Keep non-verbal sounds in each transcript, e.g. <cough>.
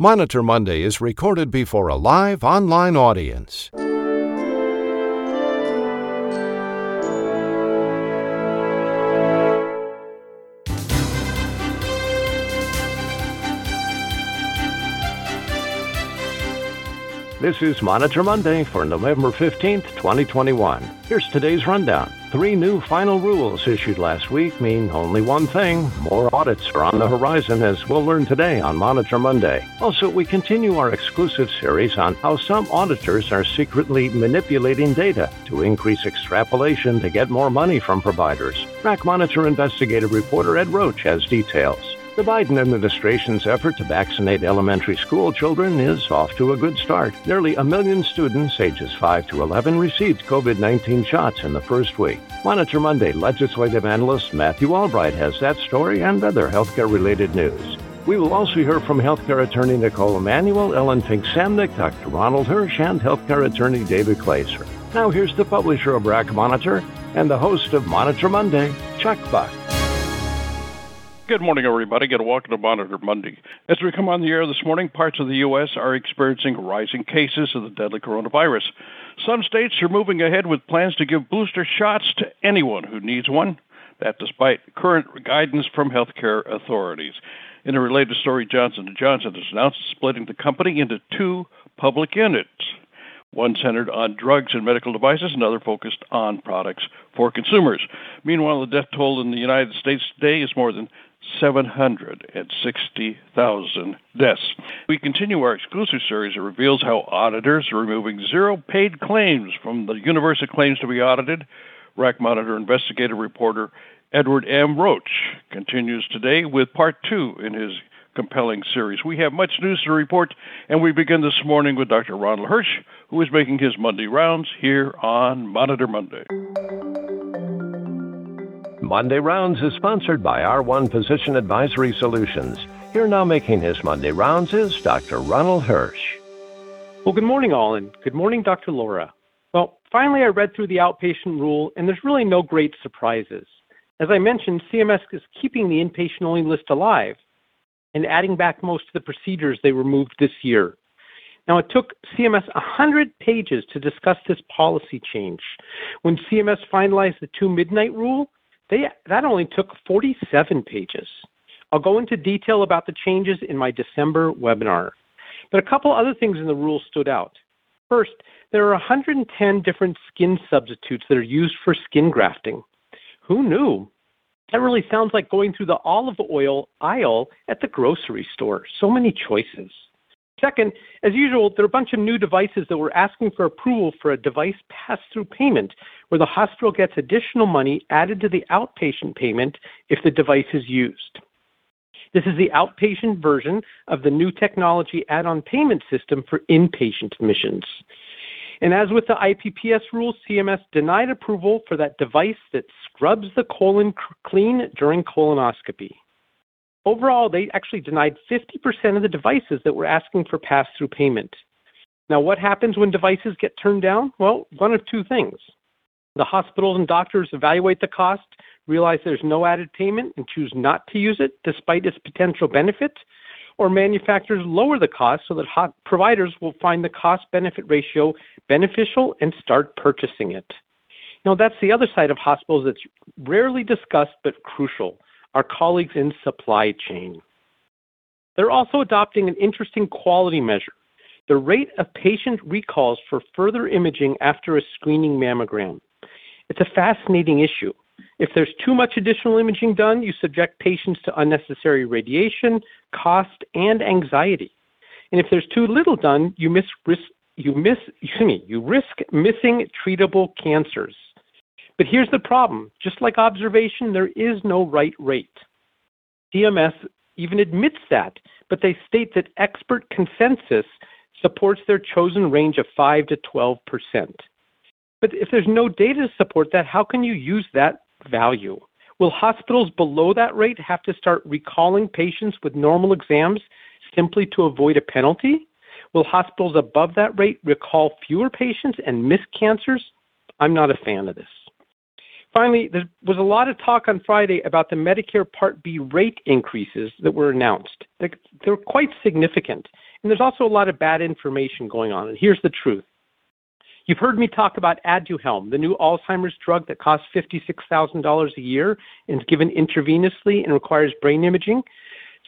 Monitor Monday is recorded before a live online audience. This is Monitor Monday for November 15th, 2021. Here's today's rundown. Three new final rules issued last week mean only one thing more audits are on the horizon, as we'll learn today on Monitor Monday. Also, we continue our exclusive series on how some auditors are secretly manipulating data to increase extrapolation to get more money from providers. RAC Monitor investigative reporter Ed Roche has details. The Biden administration's effort to vaccinate elementary school children is off to a good start. Nearly a million students ages 5 to 11 received COVID 19 shots in the first week. Monitor Monday legislative analyst Matthew Albright has that story and other healthcare related news. We will also hear from healthcare attorney Knicole Emanuel, Ellen Fink Samnick, Dr. Ronald Hirsch, and healthcare attorney David Glazer. Now here's the publisher of RAC Monitor and the host of Monitor Monday, Chuck Buck. Good morning, everybody. Get a welcome to Monitor Monday. As we come on the air this morning, parts of the U.S. are experiencing rising cases of the deadly coronavirus. Some states are moving ahead with plans to give booster shots to anyone who needs one. That despite current guidance from healthcare authorities. In a related story, Johnson & Johnson has announced splitting the company into two public units one centered on drugs and medical devices, another focused on products for consumers. Meanwhile, the death toll in the United States today is more than 760,000 deaths. We continue our exclusive series that reveals how auditors are removing zero paid claims from the universe of claims to be audited. RAC Monitor investigative reporter Edward M. Roche continues today with part two in his compelling series. We have much news to report, and we begin this morning with Dr. Ronald Hirsch, who is making his Monday rounds here on Monitor Monday. Monday Rounds is sponsored by R1 Physician Advisory Solutions. Here now making his Monday rounds is Dr. Ronald Hirsch. Well, good morning, all, and good morning, Dr. Laura. Well, finally, I read through the outpatient rule, and there's really no great surprises. As I mentioned, CMS is keeping the inpatient only list alive and adding back most of the procedures they removed this year. Now, it took CMS 100 pages to discuss this policy change. When CMS finalized the two midnight rule, they, that only took 47 pages. I'll go into detail about the changes in my December webinar. But a couple other things in the rule stood out. First, there are 110 different skin substitutes that are used for skin grafting. Who knew? That really sounds like going through the olive oil aisle at the grocery store. So many choices. Second, as usual, there are a bunch of new devices that were asking for approval for a device pass through payment where the hospital gets additional money added to the outpatient payment if the device is used. This is the outpatient version of the new technology add on payment system for inpatient admissions. And as with the IPPS rule, CMS denied approval for that device that scrubs the colon clean during colonoscopy. Overall, they actually denied 50% of the devices that were asking for pass through payment. Now, what happens when devices get turned down? Well, one of two things. The hospitals and doctors evaluate the cost, realize there's no added payment, and choose not to use it despite its potential benefit, or manufacturers lower the cost so that providers will find the cost benefit ratio beneficial and start purchasing it. Now, that's the other side of hospitals that's rarely discussed but crucial our colleagues in supply chain. They're also adopting an interesting quality measure the rate of patient recalls for further imaging after a screening mammogram. It's a fascinating issue. If there's too much additional imaging done, you subject patients to unnecessary radiation, cost, and anxiety. And if there's too little done, you miss risk you miss <laughs> excuse me, you risk missing treatable cancers. But here's the problem just like observation, there is no right rate. CMS even admits that, but they state that expert consensus supports their chosen range of 5 to 12 percent. But if there's no data to support that, how can you use that value? Will hospitals below that rate have to start recalling patients with normal exams simply to avoid a penalty? Will hospitals above that rate recall fewer patients and miss cancers? I'm not a fan of this. Finally, there was a lot of talk on Friday about the Medicare Part B rate increases that were announced. They're, they're quite significant. And there's also a lot of bad information going on. And here's the truth. You've heard me talk about Aduhelm, the new Alzheimer's drug that costs $56,000 a year and is given intravenously and requires brain imaging.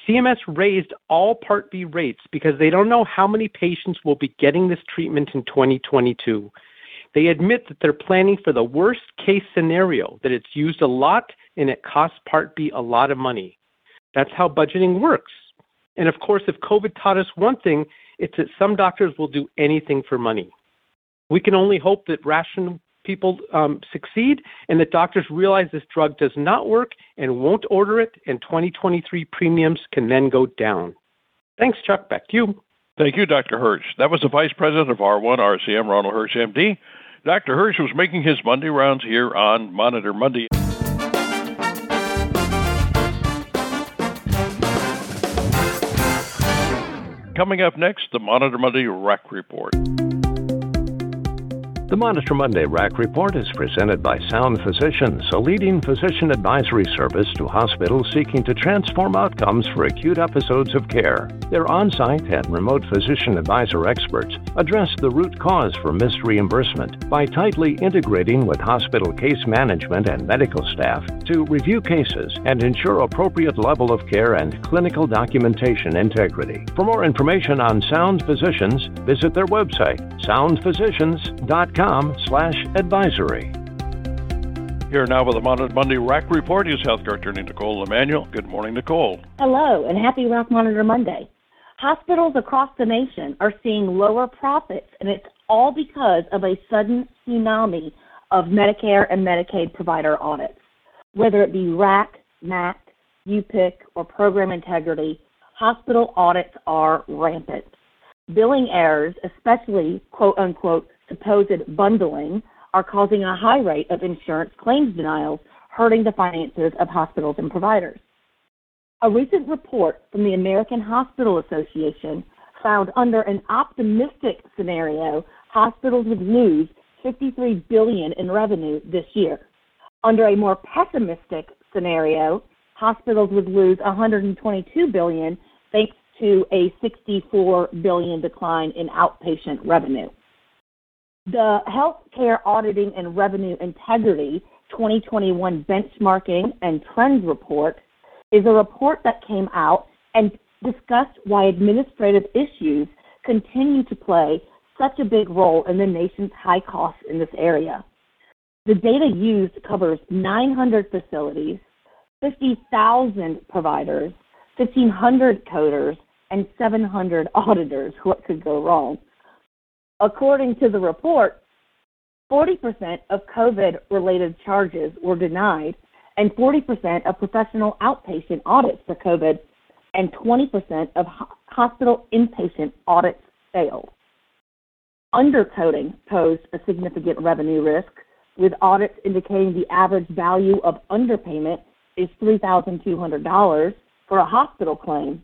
CMS raised all Part B rates because they don't know how many patients will be getting this treatment in 2022. They admit that they're planning for the worst case scenario, that it's used a lot and it costs Part B a lot of money. That's how budgeting works. And of course, if COVID taught us one thing, it's that some doctors will do anything for money. We can only hope that rational people um, succeed and that doctors realize this drug does not work and won't order it, and 2023 premiums can then go down. Thanks, Chuck. Back to you. Thank you, Dr. Hirsch. That was the Vice President of R1 RCM, Ronald Hirsch, MD. Dr. Hirsch was making his Monday rounds here on Monitor Monday. Coming up next, the Monitor Monday RAC Report. The Monitor Monday RAC report is presented by Sound Physicians, a leading physician advisory service to hospitals seeking to transform outcomes for acute episodes of care. Their on site and remote physician advisor experts address the root cause for missed reimbursement by tightly integrating with hospital case management and medical staff to review cases and ensure appropriate level of care and clinical documentation integrity. For more information on Sound Physicians, visit their website, soundphysicians.com slash advisory. Here now with the Monitor Monday RAC Report is healthcare attorney Knicole Emanuel. Good morning, Knicole. Hello, and happy RAC Monitor Monday. Hospitals across the nation are seeing lower profits, and it's all because of a sudden tsunami of Medicare and Medicaid provider audits. Whether it be RAC, MAC, UPIC, or program integrity, hospital audits are rampant. Billing errors, especially quote unquote supposed bundling are causing a high rate of insurance claims denials, hurting the finances of hospitals and providers. A recent report from the American Hospital Association found under an optimistic scenario, hospitals would lose 53 billion in revenue this year. Under a more pessimistic scenario, hospitals would lose 122 billion thanks to a 64 billion decline in outpatient revenue. The Healthcare Auditing and Revenue Integrity 2021 Benchmarking and Trends Report is a report that came out and discussed why administrative issues continue to play such a big role in the nation's high costs in this area. The data used covers 900 facilities, 50,000 providers, 1,500 coders, and 700 auditors. What could go wrong? According to the report, 40% of COVID related charges were denied, and 40% of professional outpatient audits for COVID, and 20% of hospital inpatient audits failed. Undercoding posed a significant revenue risk, with audits indicating the average value of underpayment is $3,200 for a hospital claim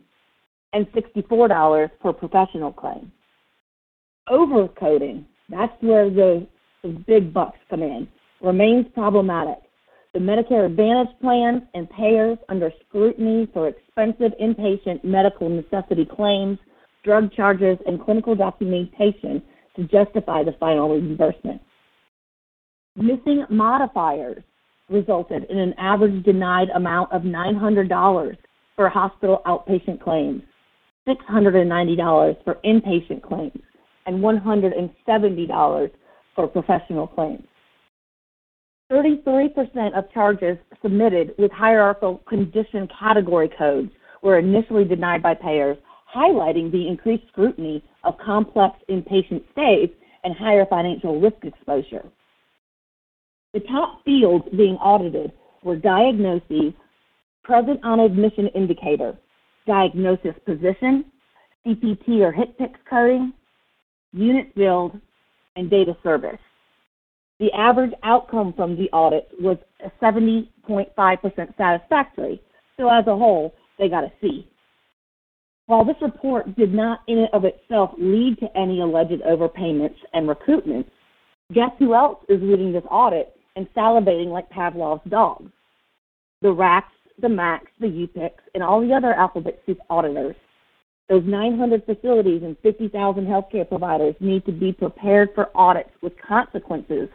and $64 for a professional claim overcoding, that's where the, the big bucks come in, remains problematic. The Medicare Advantage plans and payers under scrutiny for expensive inpatient medical necessity claims, drug charges, and clinical documentation to justify the final reimbursement. Missing modifiers resulted in an average denied amount of $900 for hospital outpatient claims, $690 for inpatient claims, and $170 for professional claims. 33% of charges submitted with hierarchical condition category codes were initially denied by payers, highlighting the increased scrutiny of complex inpatient stays and higher financial risk exposure. The top fields being audited were diagnoses, present on admission indicator, diagnosis position, CPT or HCPCS coding, unit billed, and data service. The average outcome from the audit was 70.5% satisfactory, so as a whole, they got a C. While this report did not in and of itself lead to any alleged overpayments and recoupments, guess who else is leading this audit and salivating like Pavlov's dogs. The RACs, the MACs, the UPICs, and all the other alphabet soup auditors. Those 900 facilities and 50,000 healthcare providers need to be prepared for audits with consequences.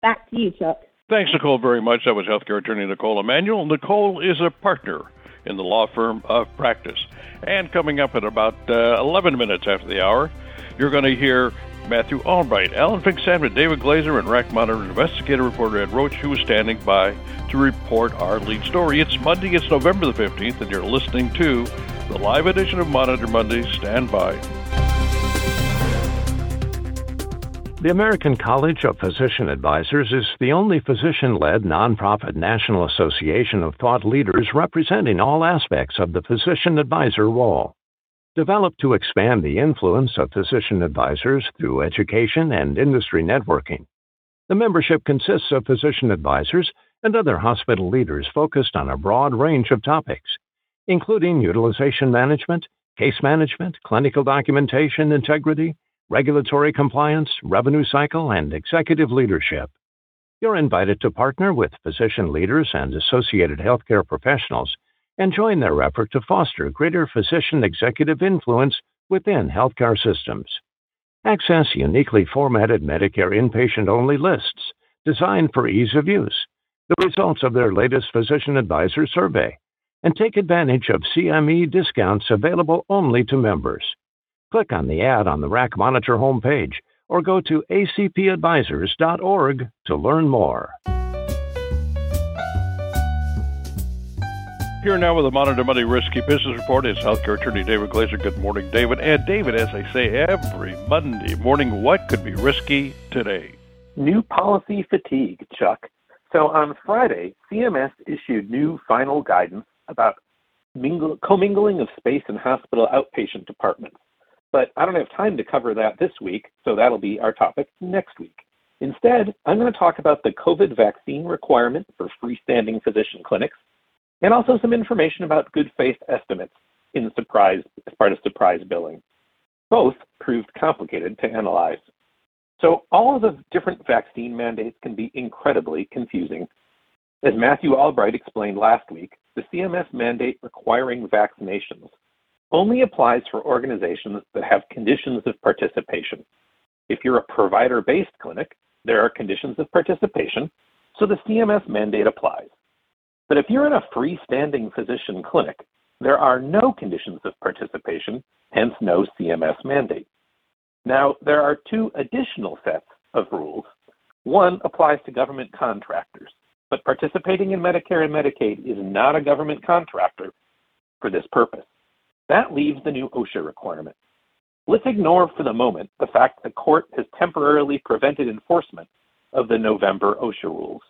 Back to you, Chuck. Thanks, Knicole, very much. That was healthcare attorney Knicole Emanuel. Knicole is a partner in the law firm of Practus. And coming up at about uh, 11 minutes after the hour, you're going to hear Matthew Albright, Ellen Fink-Samnick, David Glazer, and Rack Monitor investigative reporter Ed Roche, who is standing by to report our lead story. It's Monday, it's November the 15th, and you're listening to the live edition of Monitor Monday. Stand by. The American College of Physician Advisors is the only physician led nonprofit national association of thought leaders representing all aspects of the physician advisor role. Developed to expand the influence of physician advisors through education and industry networking. The membership consists of physician advisors and other hospital leaders focused on a broad range of topics, including utilization management, case management, clinical documentation integrity, regulatory compliance, revenue cycle, and executive leadership. You're invited to partner with physician leaders and associated healthcare professionals and join their effort to foster greater physician executive influence within healthcare systems. Access uniquely formatted Medicare inpatient only lists designed for ease of use, the results of their latest physician advisor survey, and take advantage of CME discounts available only to members. Click on the ad on the RAC Monitor homepage or go to acpadvisors.org to learn more. Here now with the Monitor Monday Risky Business Report is healthcare attorney David Glazer. Good morning, David. And David, as I say every Monday morning, what could be risky today? New policy fatigue, Chuck. So on Friday, CMS issued new final guidance about mingle, commingling of space in hospital outpatient departments. But I don't have time to cover that this week, so that'll be our topic next week. Instead, I'm going to talk about the COVID vaccine requirement for freestanding physician clinics and also some information about good faith estimates in surprise as part of surprise billing. Both proved complicated to analyze. So all of the different vaccine mandates can be incredibly confusing. As Matthew Albright explained last week, the CMS mandate requiring vaccinations only applies for organizations that have conditions of participation. If you're a provider based clinic, there are conditions of participation, so the CMS mandate applies. But if you're in a freestanding physician clinic, there are no conditions of participation, hence no CMS mandate. Now, there are two additional sets of rules. One applies to government contractors, but participating in Medicare and Medicaid is not a government contractor for this purpose. That leaves the new OSHA requirement. Let's ignore for the moment the fact the court has temporarily prevented enforcement of the November OSHA rules.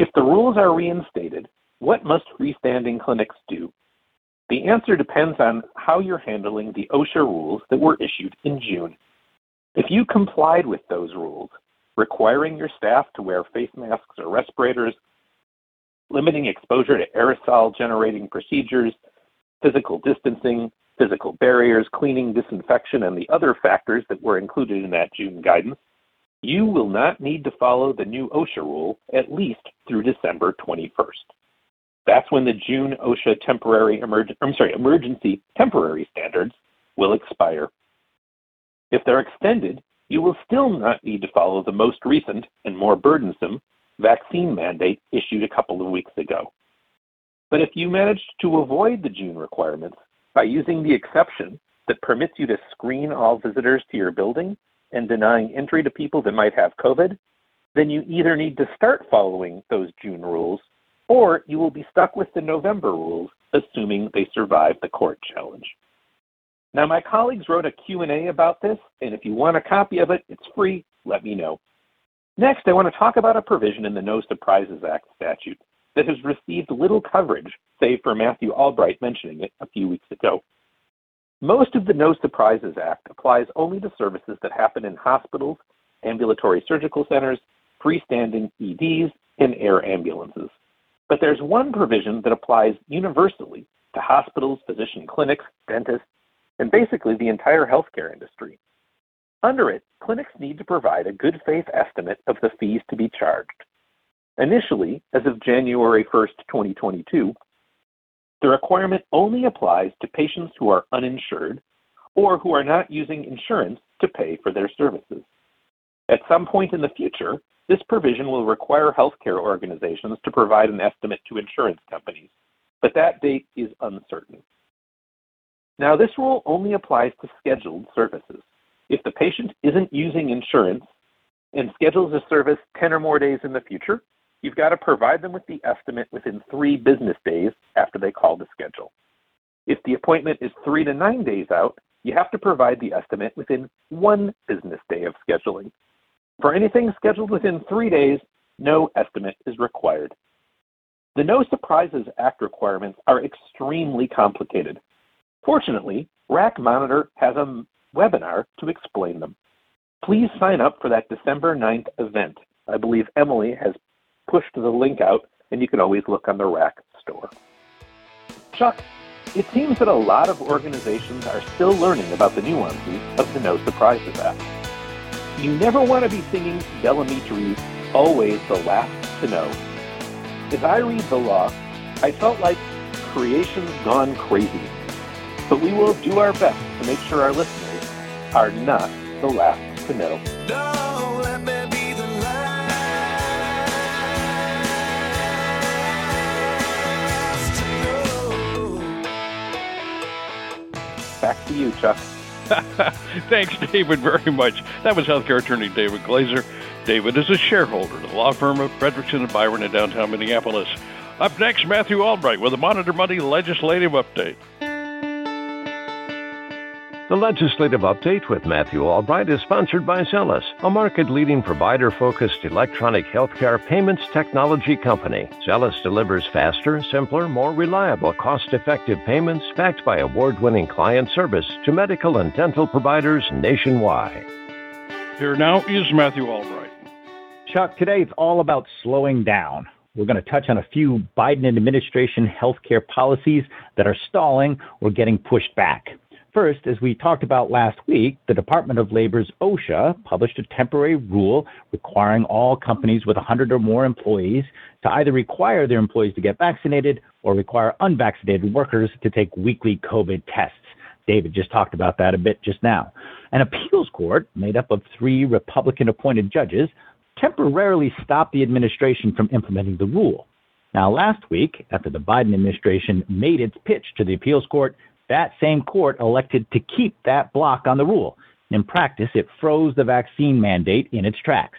If the rules are reinstated, what must freestanding clinics do? The answer depends on how you're handling the OSHA rules that were issued in June. If you complied with those rules, requiring your staff to wear face masks or respirators, limiting exposure to aerosol generating procedures, physical distancing, physical barriers, cleaning, disinfection, and the other factors that were included in that June guidance, you will not need to follow the new OSHA rule at least through December 21st. That's when the June OSHA temporary emerg- I'm sorry, emergency temporary standards will expire. If they're extended, you will still not need to follow the most recent and more burdensome vaccine mandate issued a couple of weeks ago. But if you managed to avoid the June requirements by using the exception that permits you to screen all visitors to your building and denying entry to people that might have COVID, then you either need to start following those June rules or you will be stuck with the November rules assuming they survive the court challenge. Now my colleagues wrote a Q&A about this and if you want a copy of it, it's free, let me know. Next, I want to talk about a provision in the No Surprises Act statute that has received little coverage, save for Matthew Albright mentioning it a few weeks ago. Most of the No Surprises Act applies only to services that happen in hospitals, ambulatory surgical centers, freestanding EDs, and air ambulances. But there's one provision that applies universally to hospitals, physician clinics, dentists, and basically the entire healthcare industry. Under it, clinics need to provide a good faith estimate of the fees to be charged. Initially, as of January 1st, 2022, the requirement only applies to patients who are uninsured or who are not using insurance to pay for their services. At some point in the future, this provision will require healthcare organizations to provide an estimate to insurance companies, but that date is uncertain. Now, this rule only applies to scheduled services. If the patient isn't using insurance and schedules a service 10 or more days in the future, you've got to provide them with the estimate within three business days after they call to schedule. If the appointment is three to nine days out, you have to provide the estimate within one business day of scheduling. For anything scheduled within three days, no estimate is required. The No Surprises Act requirements are extremely complicated. Fortunately, RAC Monitor has a webinar to explain them. Please sign up for that December 9th event. I believe Emily has pushed the link out, and you can always look on the RAC store. Chuck, it seems that a lot of organizations are still learning about the nuances of the No Surprises Act. You never want to be singing Del Amitri's Always the Last to Know. As I read the law, I felt like creation's gone crazy. But we will do our best to make sure our listeners are not the last to know. Back to you, Chuck. <laughs> Thanks, David, very much. That was healthcare attorney David Glazer. David is a shareholder at the law firm of Fredrikson and Byron in downtown Minneapolis. Up next, Matthew Albright with a Monitor Monday legislative update. The legislative update with Matthew Albright is sponsored by Zelis, a market leading provider focused electronic healthcare payments technology company. Zelis delivers faster, simpler, more reliable, cost effective payments backed by award winning client service to medical and dental providers nationwide. Here now is Matthew Albright. Chuck, today it's all about slowing down. We're going to touch on a few Biden administration healthcare policies that are stalling or getting pushed back. First, as we talked about last week, the Department of Labor's OSHA published a temporary rule requiring all companies with 100 or more employees to either require their employees to get vaccinated or require unvaccinated workers to take weekly COVID tests. David just talked about that a bit just now. An appeals court made up of three Republican appointed judges temporarily stopped the administration from implementing the rule. Now, last week, after the Biden administration made its pitch to the appeals court, that same court elected to keep that block on the rule. In practice, it froze the vaccine mandate in its tracks.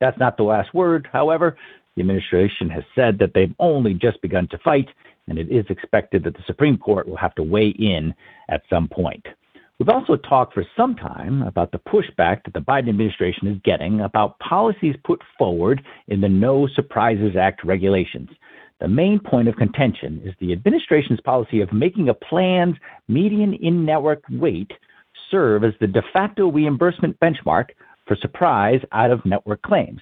That's not the last word, however. The administration has said that they've only just begun to fight, and it is expected that the Supreme Court will have to weigh in at some point. We've also talked for some time about the pushback that the Biden administration is getting about policies put forward in the No Surprises Act regulations. The main point of contention is the administration's policy of making a plan's median in network rate serve as the de facto reimbursement benchmark for surprise out of network claims.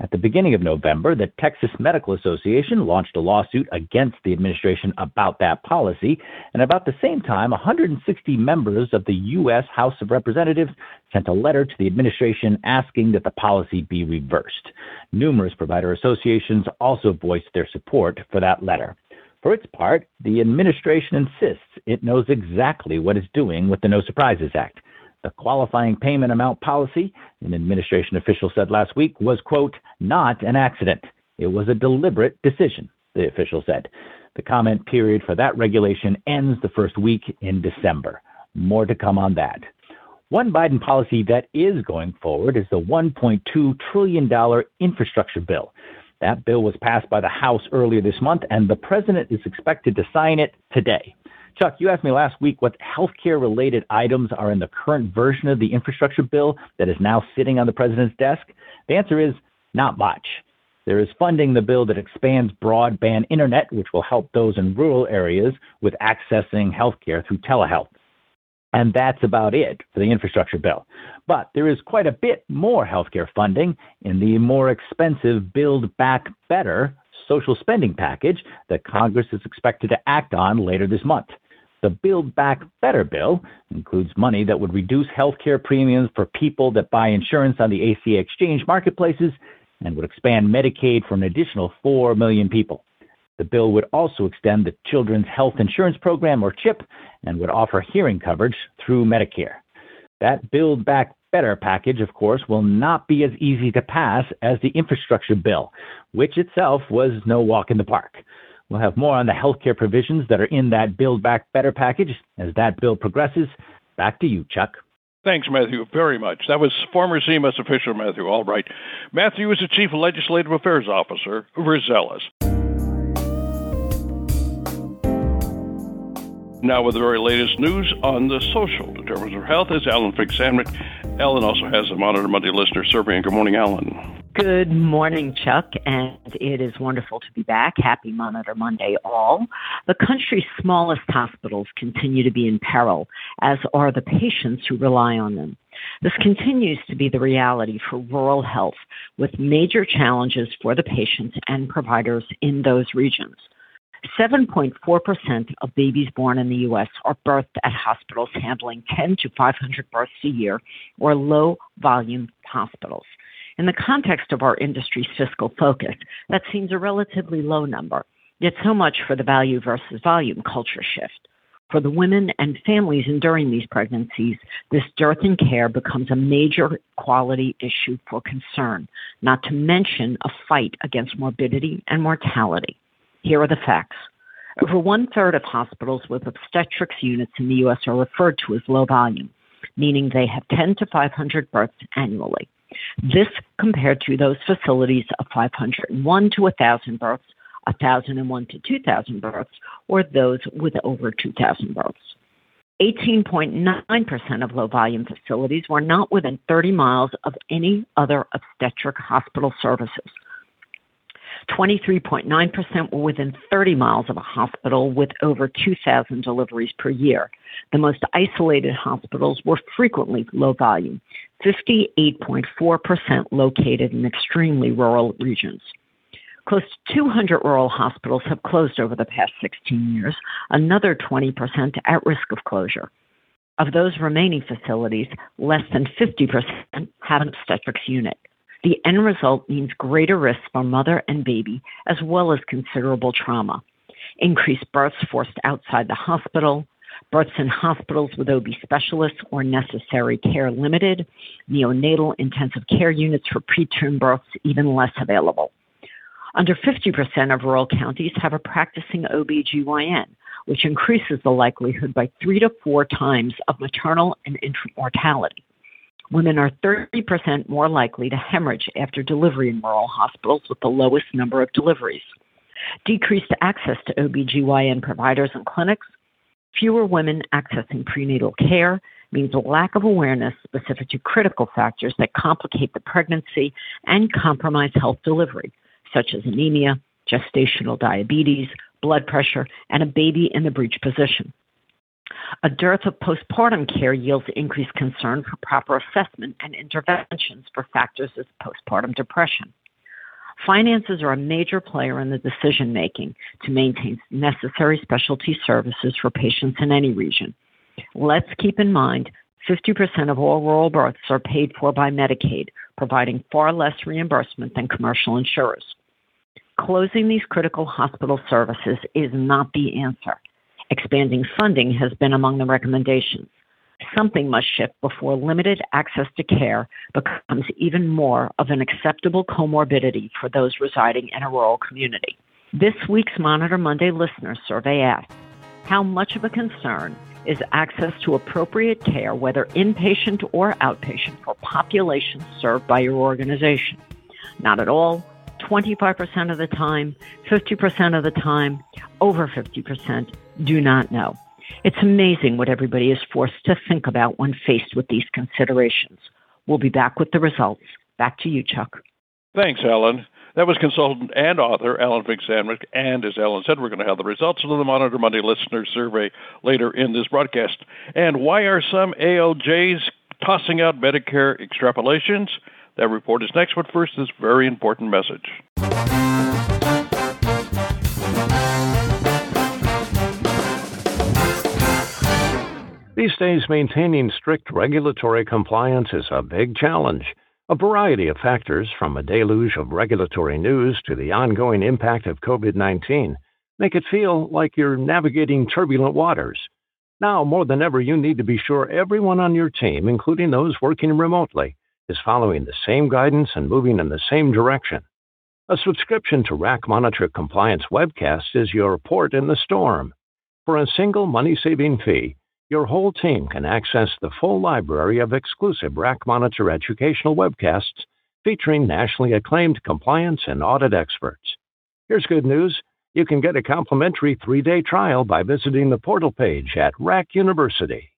At the beginning of November, the Texas Medical Association launched a lawsuit against the administration about that policy, and about the same time, 160 members of the U.S. House of Representatives sent a letter to the administration asking that the policy be reversed. Numerous provider associations also voiced their support for that letter. For its part, the administration insists it knows exactly what it's doing with the No Surprises Act. The qualifying payment amount policy, an administration official said last week, was, quote, not an accident. It was a deliberate decision, the official said. The comment period for that regulation ends the first week in December. More to come on that. One Biden policy that is going forward is the $1.2 trillion infrastructure bill. That bill was passed by the House earlier this month, and the president is expected to sign it today. Chuck, you asked me last week what healthcare related items are in the current version of the infrastructure bill that is now sitting on the president's desk. The answer is not much. There is funding the bill that expands broadband internet, which will help those in rural areas with accessing healthcare through telehealth. And that's about it for the infrastructure bill. But there is quite a bit more healthcare funding in the more expensive Build Back Better social spending package that Congress is expected to act on later this month. The Build Back Better bill includes money that would reduce health care premiums for people that buy insurance on the ACA exchange marketplaces and would expand Medicaid for an additional 4 million people. The bill would also extend the Children's Health Insurance Program, or CHIP, and would offer hearing coverage through Medicare. That Build Back Better package, of course, will not be as easy to pass as the infrastructure bill, which itself was no walk in the park. We'll have more on the healthcare provisions that are in that Build Back Better package as that bill progresses. Back to you, Chuck. Thanks, Matthew, very much. That was former CMS official Matthew Albright. Matthew is the Chief Legislative Affairs Officer for Now, with the very latest news on the social determinants of health is Ellen Fink-Samnick. Ellen also has a Monitor Monday listener survey. And good morning, Ellen. Good morning, Chuck, and it is wonderful to be back. Happy Monitor Monday, all. The country's smallest hospitals continue to be in peril, as are the patients who rely on them. This continues to be the reality for rural health, with major challenges for the patients and providers in those regions. 7.4% of babies born in the U.S. are birthed at hospitals handling 10 to 500 births a year or low volume hospitals. In the context of our industry's fiscal focus, that seems a relatively low number, yet so much for the value versus volume culture shift. For the women and families enduring these pregnancies, this dearth in care becomes a major quality issue for concern, not to mention a fight against morbidity and mortality. Here are the facts. Over one third of hospitals with obstetrics units in the U.S. are referred to as low volume, meaning they have 10 to 500 births annually. This compared to those facilities of 501 to 1,000 births, 1,001 to 2,000 births, or those with over 2,000 births. 18.9% of low volume facilities were not within 30 miles of any other obstetric hospital services, 23.9% were within 30 miles of a hospital with over 2,000 deliveries per year. The most isolated hospitals were frequently low volume, 58.4% located in extremely rural regions. Close to 200 rural hospitals have closed over the past 16 years, another 20% at risk of closure. Of those remaining facilities, less than 50% have an obstetrics unit. The end result means greater risk for mother and baby, as well as considerable trauma. Increased births forced outside the hospital, births in hospitals with OB specialists or necessary care limited, neonatal intensive care units for preterm births even less available. Under 50% of rural counties have a practicing OBGYN, which increases the likelihood by three to four times of maternal and infant mortality. Women are 30% more likely to hemorrhage after delivery in rural hospitals with the lowest number of deliveries. Decreased access to OBGYN providers and clinics, fewer women accessing prenatal care means a lack of awareness specific to critical factors that complicate the pregnancy and compromise health delivery, such as anemia, gestational diabetes, blood pressure, and a baby in the breech position. A dearth of postpartum care yields increased concern for proper assessment and interventions for factors as postpartum depression. Finances are a major player in the decision making to maintain necessary specialty services for patients in any region. Let's keep in mind 50% of all rural births are paid for by Medicaid, providing far less reimbursement than commercial insurers. Closing these critical hospital services is not the answer. Expanding funding has been among the recommendations. Something must shift before limited access to care becomes even more of an acceptable comorbidity for those residing in a rural community. This week's Monitor Monday listener survey asked How much of a concern is access to appropriate care, whether inpatient or outpatient, for populations served by your organization? Not at all, 25% of the time, 50% of the time, over 50% do not know. It's amazing what everybody is forced to think about when faced with these considerations. We'll be back with the results. Back to you, Chuck. Thanks, Ellen. That was consultant and author Ellen Fink-Samnick. And as Ellen said, we're going to have the results of the Monitor Monday listener survey later in this broadcast. And why are some ALJs tossing out Medicare extrapolations? That report is next, but first, this very important message. These days, maintaining strict regulatory compliance is a big challenge. A variety of factors, from a deluge of regulatory news to the ongoing impact of COVID 19, make it feel like you're navigating turbulent waters. Now, more than ever, you need to be sure everyone on your team, including those working remotely, is following the same guidance and moving in the same direction. A subscription to RAC Monitor Compliance webcast is your port in the storm. For a single money saving fee, your whole team can access the full library of exclusive RAC Monitor educational webcasts featuring nationally acclaimed compliance and audit experts. Here's good news you can get a complimentary three day trial by visiting the portal page at RAC University.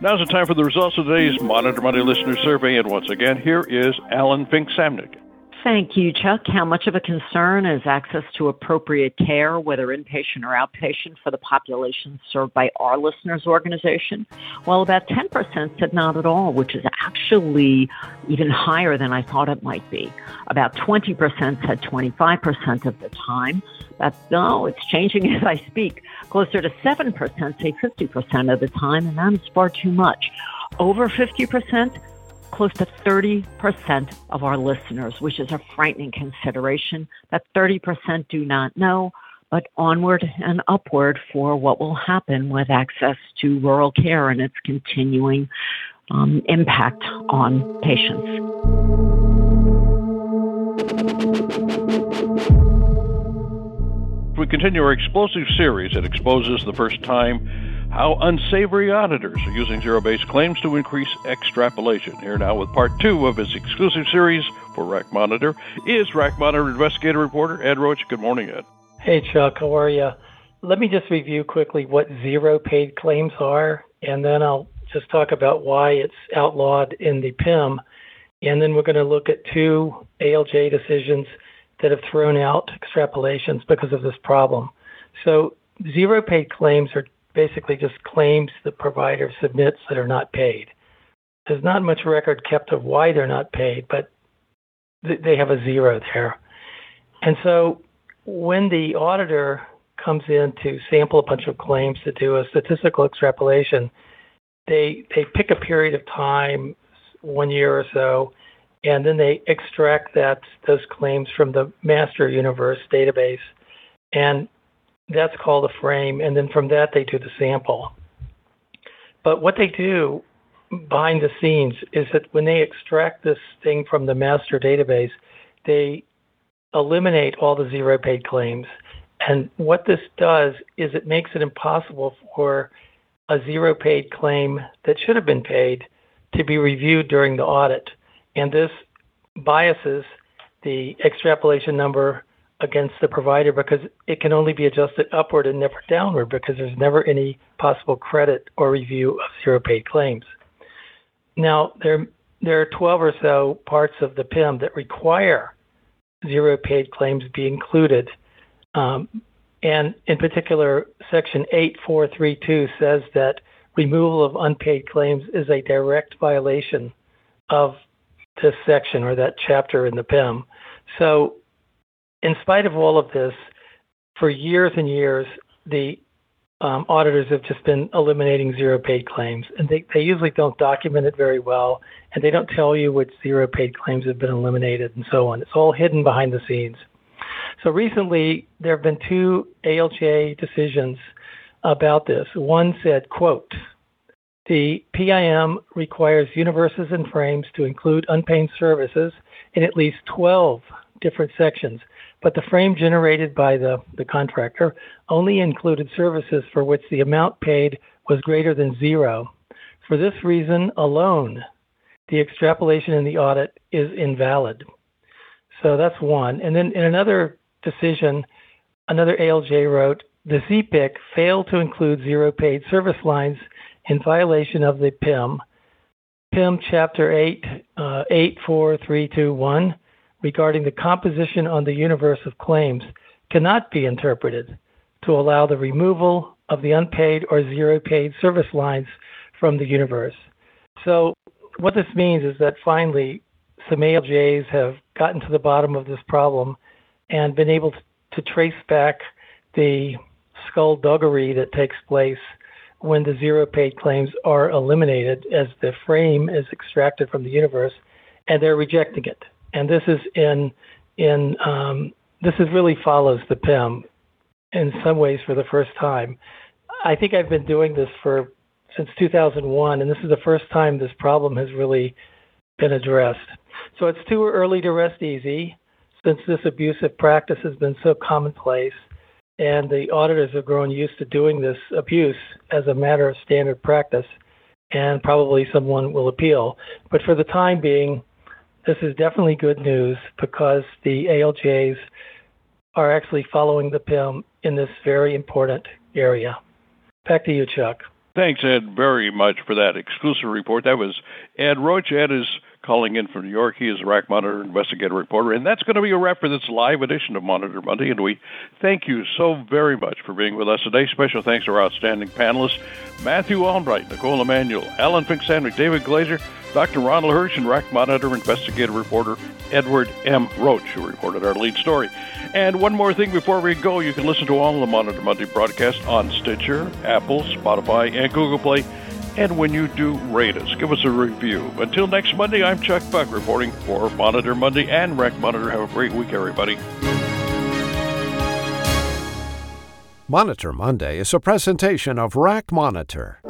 Now's the time for the results of today's Monitor Monday Listener Survey. And once again, here is Ellen Fink Samnick. Thank you, Chuck. How much of a concern is access to appropriate care, whether inpatient or outpatient, for the population served by our listeners' organization? Well, about 10% said not at all, which is actually even higher than I thought it might be. About 20% said 25% of the time. That, no, it's changing <laughs> as I speak. Closer to 7% say 50% of the time, and that is far too much. Over 50% close to 30% of our listeners, which is a frightening consideration. That 30% do not know, but onward and upward for what will happen with access to rural care and its continuing um, impact on patients. We continue our explosive series that exposes the first time how unsavory auditors are using zero based claims to increase extrapolation. Here now with part two of his exclusive series for RAC Monitor is RAC Monitor investigator reporter Ed Roche. Good morning, Ed. Hey, Chuck. How are you? Let me just review quickly what zero paid claims are, and then I'll just talk about why it's outlawed in the PIM. And then we're going to look at two ALJ decisions that have thrown out extrapolations because of this problem. So, zero paid claims are basically just claims the provider submits that are not paid. There's not much record kept of why they're not paid, but th- they have a zero there. And so when the auditor comes in to sample a bunch of claims to do a statistical extrapolation, they they pick a period of time, one year or so, and then they extract that those claims from the master universe database and that's called a frame, and then from that they do the sample. But what they do behind the scenes is that when they extract this thing from the master database, they eliminate all the zero paid claims. And what this does is it makes it impossible for a zero paid claim that should have been paid to be reviewed during the audit. And this biases the extrapolation number against the provider because it can only be adjusted upward and never downward because there's never any possible credit or review of zero paid claims. Now, there, there are 12 or so parts of the PIM that require zero paid claims be included. Um, and in particular, Section 8432 says that removal of unpaid claims is a direct violation of this section or that chapter in the PIM. So in spite of all of this, for years and years, the um, auditors have just been eliminating zero paid claims, and they, they usually don't document it very well, and they don't tell you which zero paid claims have been eliminated and so on. It's all hidden behind the scenes. So recently, there have been two ALJ decisions about this. One said, quote, the PIM requires universes and frames to include unpaid services in at least 12 different sections but the frame generated by the, the contractor only included services for which the amount paid was greater than zero. For this reason alone, the extrapolation in the audit is invalid. So that's one. And then in another decision, another ALJ wrote the ZPIC failed to include zero paid service lines in violation of the PIM. PIM Chapter 8, uh, 84321 regarding the composition on the universe of claims cannot be interpreted to allow the removal of the unpaid or zero paid service lines from the universe. So, what this means is that finally some ALJs have gotten to the bottom of this problem and been able to trace back the skullduggery that takes place when the zero paid claims are eliminated as the frame is extracted from the universe and they're rejecting it. And this is in in um, this is really follows the PIM in some ways for the first time. I think I've been doing this for since 2001, and this is the first time this problem has really been addressed. So it's too early to rest easy since this abusive practice has been so commonplace and the auditors have grown used to doing this abuse as a matter of standard practice, and probably someone will appeal. But for the time being, this is definitely good news because the ALJs are actually following the PIM in this very important area. Back to you, Chuck. Thanks, Ed, very much for that exclusive report. That was Ed Roche. Ed is calling in from New York. He is a RAC Monitor investigative reporter. And that's going to be a wrap for this live edition of Monitor Monday. And we thank you so very much for being with us today. Special thanks to our outstanding panelists Matthew Albright, Knicole Emanuel, Ellen Fink-Samnick, David Glazer, Dr. Ronald Hirsch, and RAC Monitor investigative reporter Edward M. Roche, who reported our lead story. And one more thing before we go, you can listen to all the Monitor Monday broadcasts on Stitcher, Apple, Spotify, and Google Play. And when you do, rate us. Give us a review. Until next Monday, I'm Chuck Buck reporting for Monitor Monday and RAC Monitor. Have a great week, everybody. Monitor Monday is a presentation of RAC Monitor.